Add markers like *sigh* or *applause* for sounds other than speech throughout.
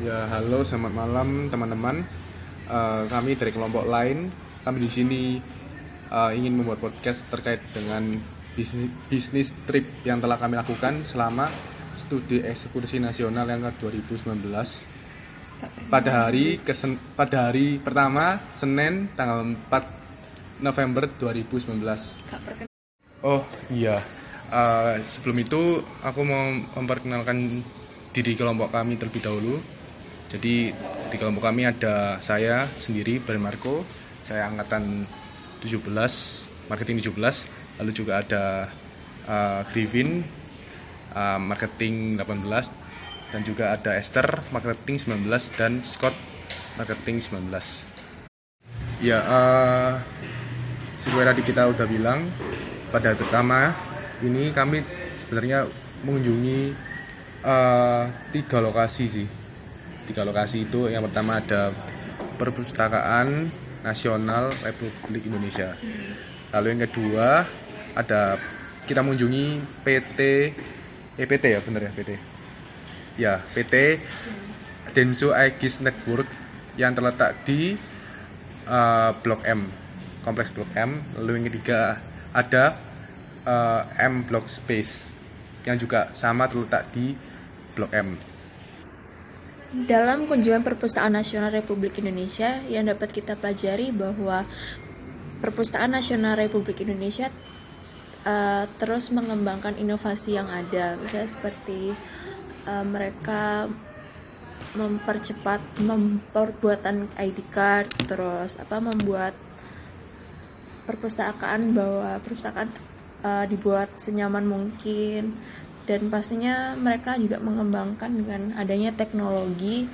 Ya, halo, selamat malam teman-teman. Eh, kami dari kelompok lain, kami di sini eh, ingin membuat podcast terkait dengan bisnis, bisnis trip yang telah kami lakukan selama studi eksekusi nasional yang ke 2019. Pada hari kesen, pada hari pertama Senin tanggal 4 November 2019. Oh iya, Eh, sebelum itu aku mau memperkenalkan diri kelompok kami terlebih dahulu. Jadi di kelompok kami ada saya sendiri, Bern Marco, saya angkatan 17, marketing 17, lalu juga ada eh, Griffin, eh, marketing 18, dan juga ada Esther, marketing 19, dan Scott, marketing 19. Ya, eh, sesuai tadi kita udah bilang pada pertama ini kami sebenarnya mengunjungi eh, tiga lokasi sih. Tiga lokasi itu yang pertama ada Perpustakaan Nasional Republik Indonesia. Lalu yang kedua ada kita mengunjungi PT EPT ya bener ya PT. Ya PT Denso Aegis Network yang terletak di eh, Blok M, kompleks Blok M. Lalu yang ketiga ada eh, M Block Space yang juga sama terletak di Blok M. Dalam kunjungan Perpustakaan Nasional Republik Indonesia yang dapat kita pelajari bahwa Perpustakaan Nasional Republik Indonesia eh, terus mengembangkan inovasi yang ada, misalnya seperti eh, mereka mempercepat memperbuatan ID card, terus apa membuat perpustakaan bahwa perpustakaan eh, dibuat senyaman mungkin dan pastinya mereka juga mengembangkan dengan adanya teknologi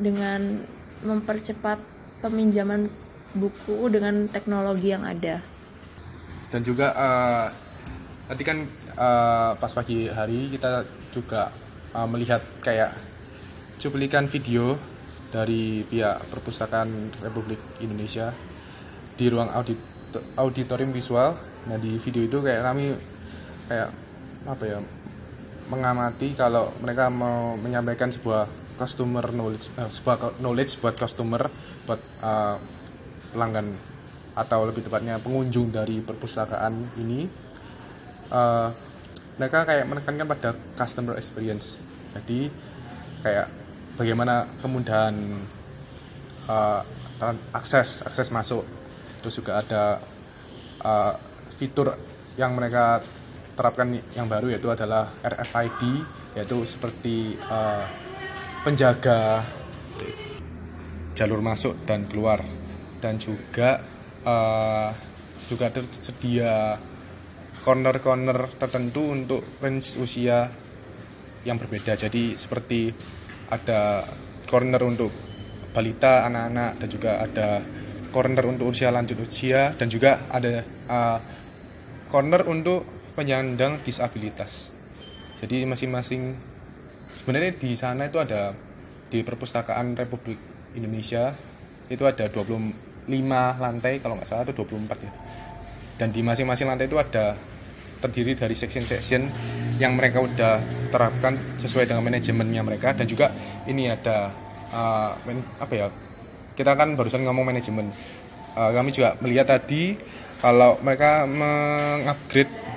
dengan mempercepat peminjaman buku dengan teknologi yang ada. Dan juga eh, tadi kan eh, pas pagi hari kita juga eh, melihat kayak cuplikan video dari pihak Perpustakaan Republik Indonesia di ruang audit auditorium visual. Nah di video itu kayak kami kayak apa ya mengamati kalau mereka mau menyampaikan sebuah customer knowledge eh, sebuah knowledge buat customer buat eh, pelanggan atau lebih tepatnya pengunjung dari perpustakaan ini eh, mereka kayak menekankan pada customer experience. Jadi kayak bagaimana kemudahan tran- akses akses masuk. Terus juga ada eh, fitur yang mereka terapkan yang baru yaitu adalah RFID yaitu seperti eh, penjaga jalur masuk dan keluar. Dan juga eh, juga tersedia corner-corner tertentu untuk range usia yang berbeda. Jadi seperti ada corner untuk balita anak-anak dan juga ada corner untuk usia lanjut usia dan juga ada eh, corner untuk penyandang disabilitas. Jadi masing-masing sebenarnya di sana itu ada di perpustakaan Republik Indonesia itu ada 25 lantai kalau nggak salah itu 24 ya. Dan di masing-masing lantai itu ada terdiri dari section-section yang mereka udah terapkan sesuai dengan manajemennya mereka. Dan juga ini ada uh, apa ya kita kan barusan ngomong manajemen. Uh, kami juga melihat tadi kalau mereka mengupgrade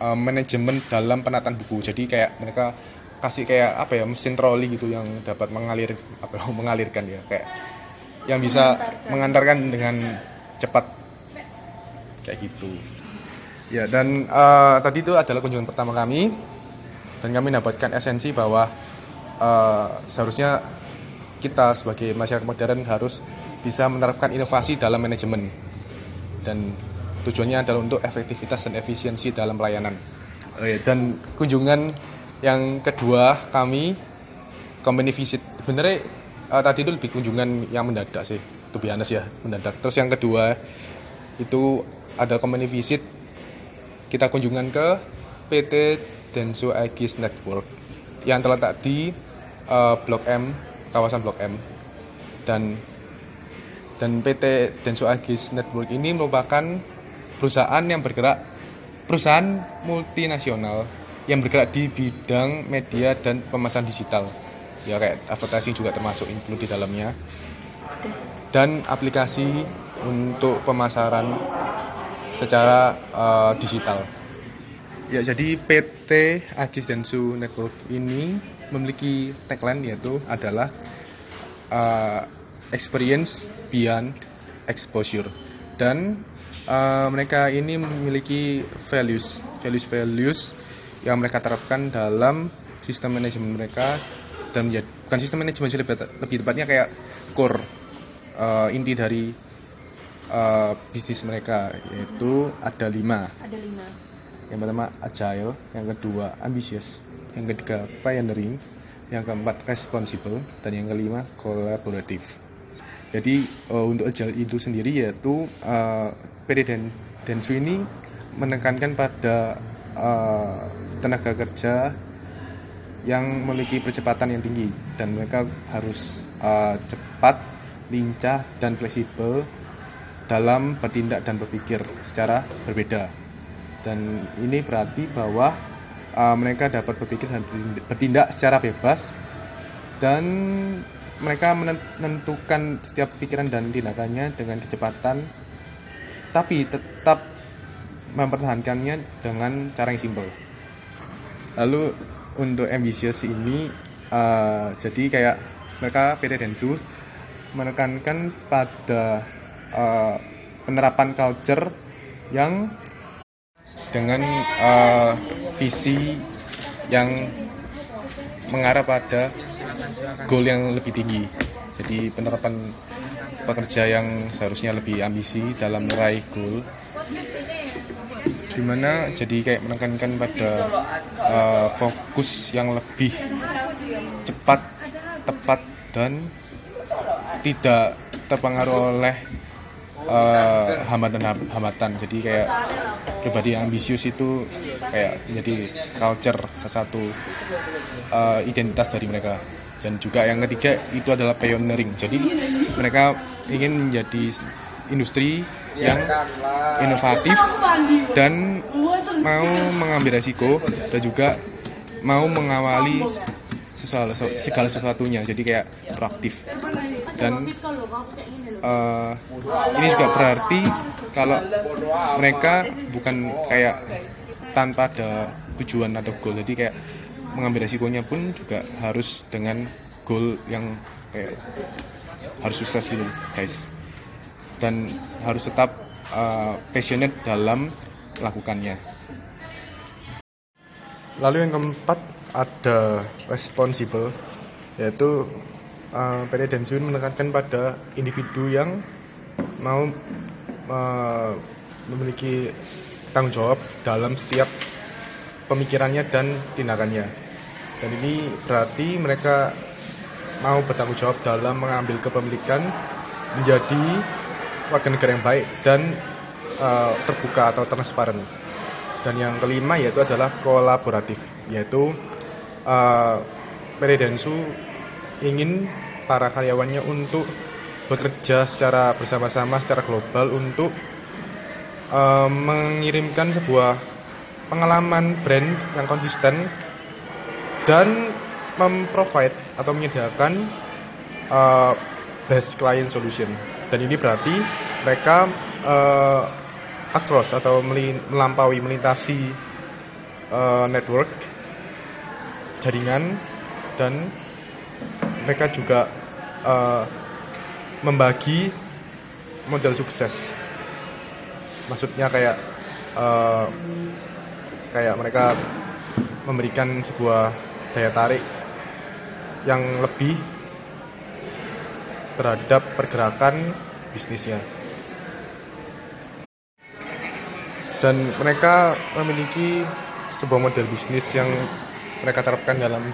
uh, manajemen dalam penataan buku. Jadi kayak mereka kasih kayak apa ya mesin troli gitu yang dapat mengalir apa *laughs* mengalirkan ya. Kayak yang bisa mengantarkan. dengan cepat. Kayak gitu. Ya dan eh, tadi itu adalah kunjungan pertama kami. Dan kami dapatkan esensi bahwa eh, seharusnya kita sebagai masyarakat modern harus bisa menerapkan inovasi dalam manajemen. Dan tujuannya adalah untuk efektivitas dan efisiensi dalam pelayanan. Ya, dan kunjungan yang kedua kami company visit. Sebenarnya eh, tadi itu lebih kunjungan yang mendadak sih to be honest ya mendadak. Terus yang kedua itu ada company visit. Kita kunjungan ke PT Denso Aegis Network yang terletak di eh, Blok M kawasan Blok M. Dan dan PT Denso Aegis Network ini merupakan perusahaan yang bergerak perusahaan multinasional yang bergerak di bidang media dan pemasaran digital. Ya kayak advertising juga termasuk include di dalamnya. Dan aplikasi untuk pemasaran secara uh, digital. Ya jadi PT Agis Densu Network ini memiliki tagline yaitu adalah uh, experience beyond exposure. Dan uh, mereka ini memiliki values values values yang mereka terapkan dalam sistem manajemen mereka dan menjadi, bukan sistem manajemen sih lebih, lebih tepatnya kayak core uh, inti dari uh, bisnis mereka yaitu ada lima Ada lima. yang pertama agile yang kedua ambitious yang ketiga pioneering yang keempat responsible dan yang kelima collaborative jadi uh, untuk agile itu sendiri yaitu uh, PD dan Densu ini menekankan pada uh, tenaga kerja yang memiliki percepatan yang tinggi dan mereka harus uh, cepat, lincah dan fleksibel dalam bertindak dan berpikir secara berbeda. Dan ini berarti bahwa uh, mereka dapat berpikir dan bertindak secara bebas dan mereka menentukan setiap pikiran dan tindakannya dengan kecepatan tapi tetap mempertahankannya dengan cara yang simpel. Lalu untuk ambisius ini uh, jadi kayak mereka PT Densu menekankan pada uh, penerapan culture yang dengan uh, visi yang mengarah pada goal yang lebih tinggi. Jadi penerapan pekerja yang seharusnya lebih ambisi dalam meraih goal di mana jadi kayak menekankan pada uh, fokus yang lebih cepat, tepat dan tidak terpengaruh oleh hambatan-hambatan. Jadi kayak pribadi yang ambisius itu kayak menjadi culture salah satu uh, identitas dari mereka. Dan juga yang ketiga itu adalah pioneering. Jadi mereka ingin menjadi industri yang inovatif dan mau mengambil resiko dan juga mau mengawali segala, segala sesuatunya. Jadi kayak proaktif. Dan uh, ini juga berarti kalau mereka bukan kayak tanpa ada tujuan atau goal. Jadi kayak mengambil resikonya pun juga harus dengan goal yang kayak harus sukses gitu guys dan harus tetap uh, passionate dalam melakukannya. Lalu yang keempat ada responsible yaitu uh, PD Densun menekankan pada individu yang mau uh, memiliki tanggung jawab dalam setiap pemikirannya dan tindakannya. Dan ini berarti mereka mau bertanggung jawab dalam mengambil kepemilikan menjadi warga negara yang baik dan uh, terbuka atau transparan. Dan yang kelima yaitu adalah kolaboratif, yaitu uh, Densu ingin para karyawannya untuk bekerja secara bersama-sama secara global untuk uh, mengirimkan sebuah pengalaman brand yang konsisten dan memprovide atau menyediakan uh, best client solution. Dan ini berarti mereka uh, across atau melampaui melintasi uh, network jaringan dan mereka juga uh, membagi model sukses. Maksudnya kayak uh, kayak mereka memberikan sebuah daya tarik yang lebih terhadap pergerakan bisnisnya. Dan mereka memiliki sebuah model bisnis yang mereka terapkan dalam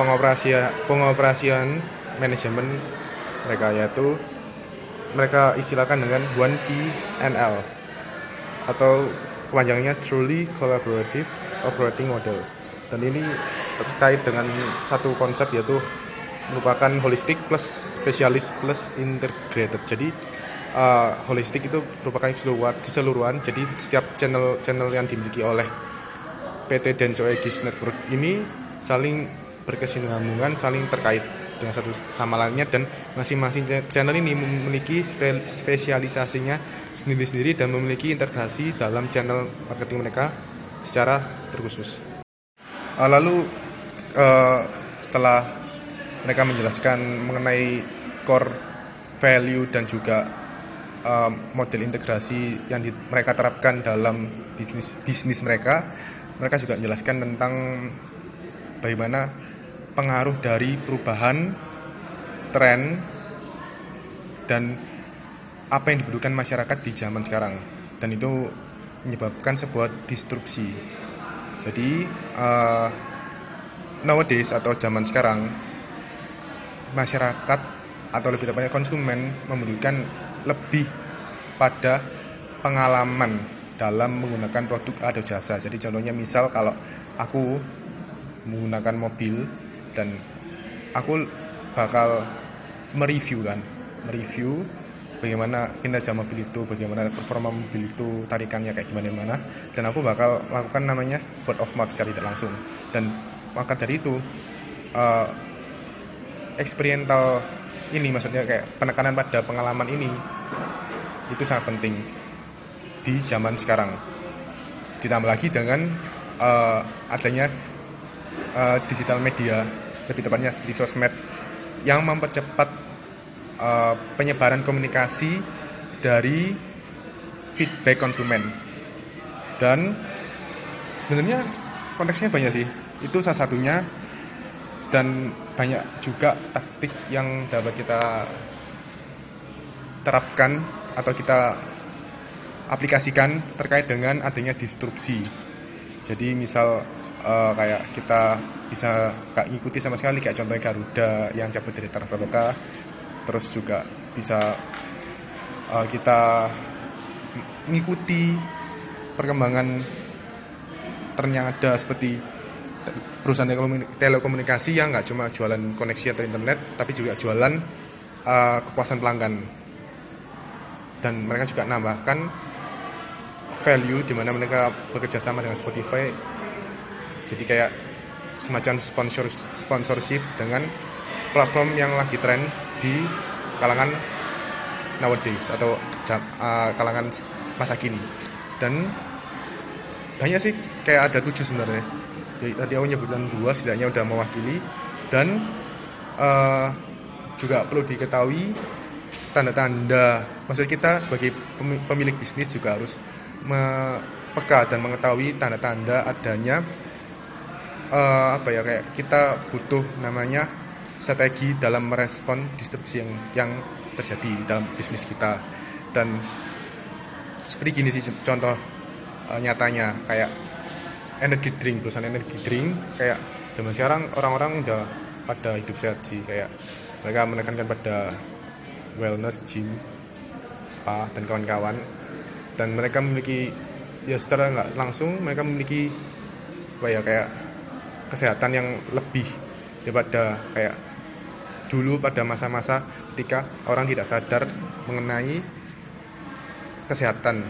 pengoperasian pengoperasian manajemen mereka yaitu mereka istilahkan dengan 1PNL atau kepanjangannya Truly Collaborative Operating Model dan ini terkait dengan satu konsep yaitu merupakan holistik plus spesialis plus integrated. Jadi uh, holistik itu merupakan keseluruhan, keseluruhan. Jadi setiap channel channel yang dimiliki oleh PT Denso Aegis Network ini saling berkesinambungan saling terkait dengan satu sama lainnya dan masing-masing channel ini memiliki spesialisasinya sendiri-sendiri dan memiliki integrasi dalam channel marketing mereka secara terkhusus. Uh, lalu uh, setelah mereka menjelaskan mengenai core value dan juga uh, model integrasi yang mereka terapkan dalam bisnis bisnis mereka, mereka juga menjelaskan tentang bagaimana pengaruh dari perubahan tren dan apa yang dibutuhkan masyarakat di zaman sekarang dan itu menyebabkan sebuah destruksi jadi uh, nowadays atau zaman sekarang masyarakat atau lebih tepatnya konsumen membutuhkan lebih pada pengalaman dalam menggunakan produk atau jasa. Jadi contohnya misal kalau aku menggunakan mobil dan aku bakal mereview kan mereview bagaimana kinerja mobil itu bagaimana performa mobil itu tarikannya kayak gimana mana dan aku bakal lakukan namanya word of mouth secara tidak langsung. Dan maka dari itu uh, ini maksudnya kayak penekanan pada pengalaman ini itu sangat penting di zaman sekarang. Ditambah lagi dengan uh, adanya uh, digital media lebih tepatnya di sosmed yang mempercepat uh, penyebaran komunikasi dari feedback konsumen. Dan sebenarnya konteksnya banyak sih. Itu salah satunya. Dan banyak juga taktik yang dapat kita terapkan atau kita aplikasikan terkait dengan adanya distruksi jadi misal uh, kayak kita bisa gak ngikuti sama sekali kayak contohnya Garuda yang cabut dari Traveloka terus juga bisa uh, kita mengikuti perkembangan ada seperti perusahaan telekomunikasi yang nggak cuma jualan koneksi atau internet tapi juga jualan uh, kepuasan pelanggan. Dan mereka juga nambahkan value di mana mereka bekerja sama dengan Spotify jadi kayak semacam sponsor sponsorship dengan platform yang lagi tren di kalangan nowadays atau uh, kalangan masa kini. Dan banyak sih kayak ada tujuh sebenarnya. Ya, tadi aku nyebutkan dua setidaknya udah mewakili. Dan uh, juga perlu diketahui tanda-tanda. Maksud kita sebagai pemilik bisnis juga harus peka dan mengetahui tanda-tanda adanya uh, apa ya kayak kita butuh namanya strategi dalam merespon disrupsi yang yang terjadi dalam bisnis kita. Dan seperti gini sih contoh uh, nyatanya kayak energi drink perusahaan energi drink kayak zaman sekarang orang-orang udah pada hidup sehat sih kayak mereka menekankan pada wellness gym spa dan kawan-kawan. Dan mereka memiliki ya secara nggak langsung mereka memiliki apa ya kayak kesehatan yang lebih daripada kayak dulu pada masa-masa ketika orang tidak sadar mengenai kesehatan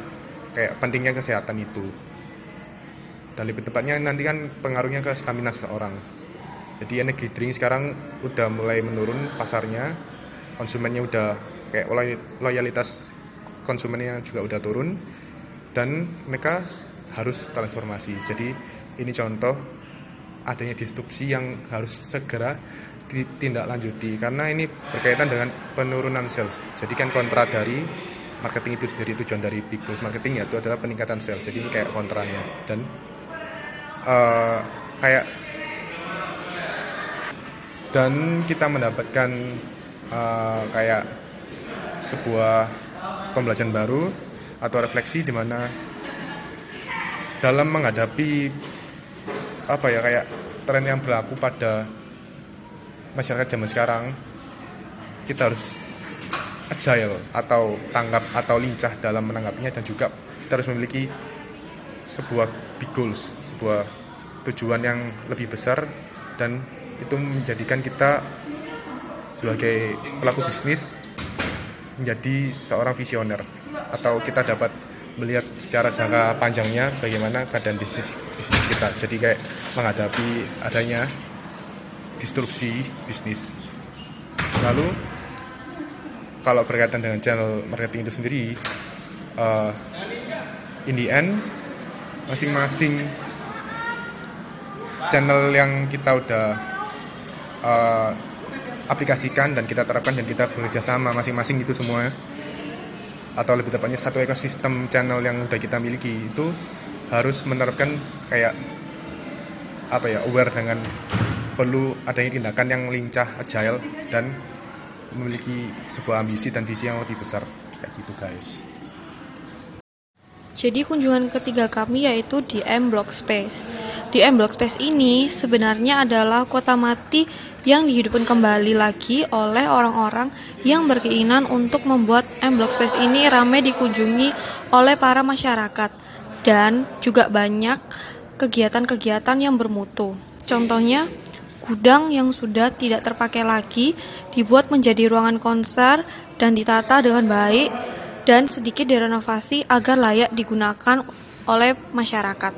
kayak pentingnya kesehatan itu. Dan lebih tepatnya nanti kan pengaruhnya ke stamina seseorang. Jadi energi drink sekarang udah mulai menurun pasarnya konsumennya udah kayak loyalitas konsumennya juga udah turun dan mereka harus transformasi. Jadi ini contoh adanya disrupsi yang harus segera ditindaklanjuti karena ini berkaitan dengan penurunan sales. Jadi kan kontra dari marketing itu sendiri tujuan dari big goals marketing ya itu adalah peningkatan sales. Jadi ini kayak kontranya dan uh, kayak dan kita mendapatkan uh, kayak sebuah pembelajaran baru atau refleksi di mana dalam menghadapi apa ya kayak tren yang berlaku pada masyarakat zaman sekarang kita harus agile atau tanggap atau lincah dalam menanggapinya dan juga kita harus memiliki sebuah big goals, sebuah tujuan yang lebih besar dan itu menjadikan kita sebagai pelaku bisnis menjadi seorang visioner atau kita dapat melihat secara jangka panjangnya bagaimana keadaan bisnis bisnis kita jadi kayak menghadapi adanya disrupsi bisnis. Lalu kalau berkaitan dengan channel marketing itu sendiri, uh, in the end masing-masing channel yang kita udah uh, aplikasikan dan kita terapkan dan kita bekerja sama masing-masing itu semua atau lebih tepatnya satu ekosistem channel yang udah kita miliki itu harus menerapkan kayak apa ya aware dengan perlu adanya tindakan yang lincah agile dan memiliki sebuah ambisi dan visi yang lebih besar kayak gitu guys jadi kunjungan ketiga kami yaitu di M Block Space. Di M Block Space ini sebenarnya adalah kota mati yang dihidupkan kembali lagi oleh orang-orang yang berkeinginan untuk membuat M Block Space ini ramai dikunjungi oleh para masyarakat dan juga banyak kegiatan-kegiatan yang bermutu. Contohnya, gudang yang sudah tidak terpakai lagi dibuat menjadi ruangan konser dan ditata dengan baik dan sedikit direnovasi agar layak digunakan oleh masyarakat.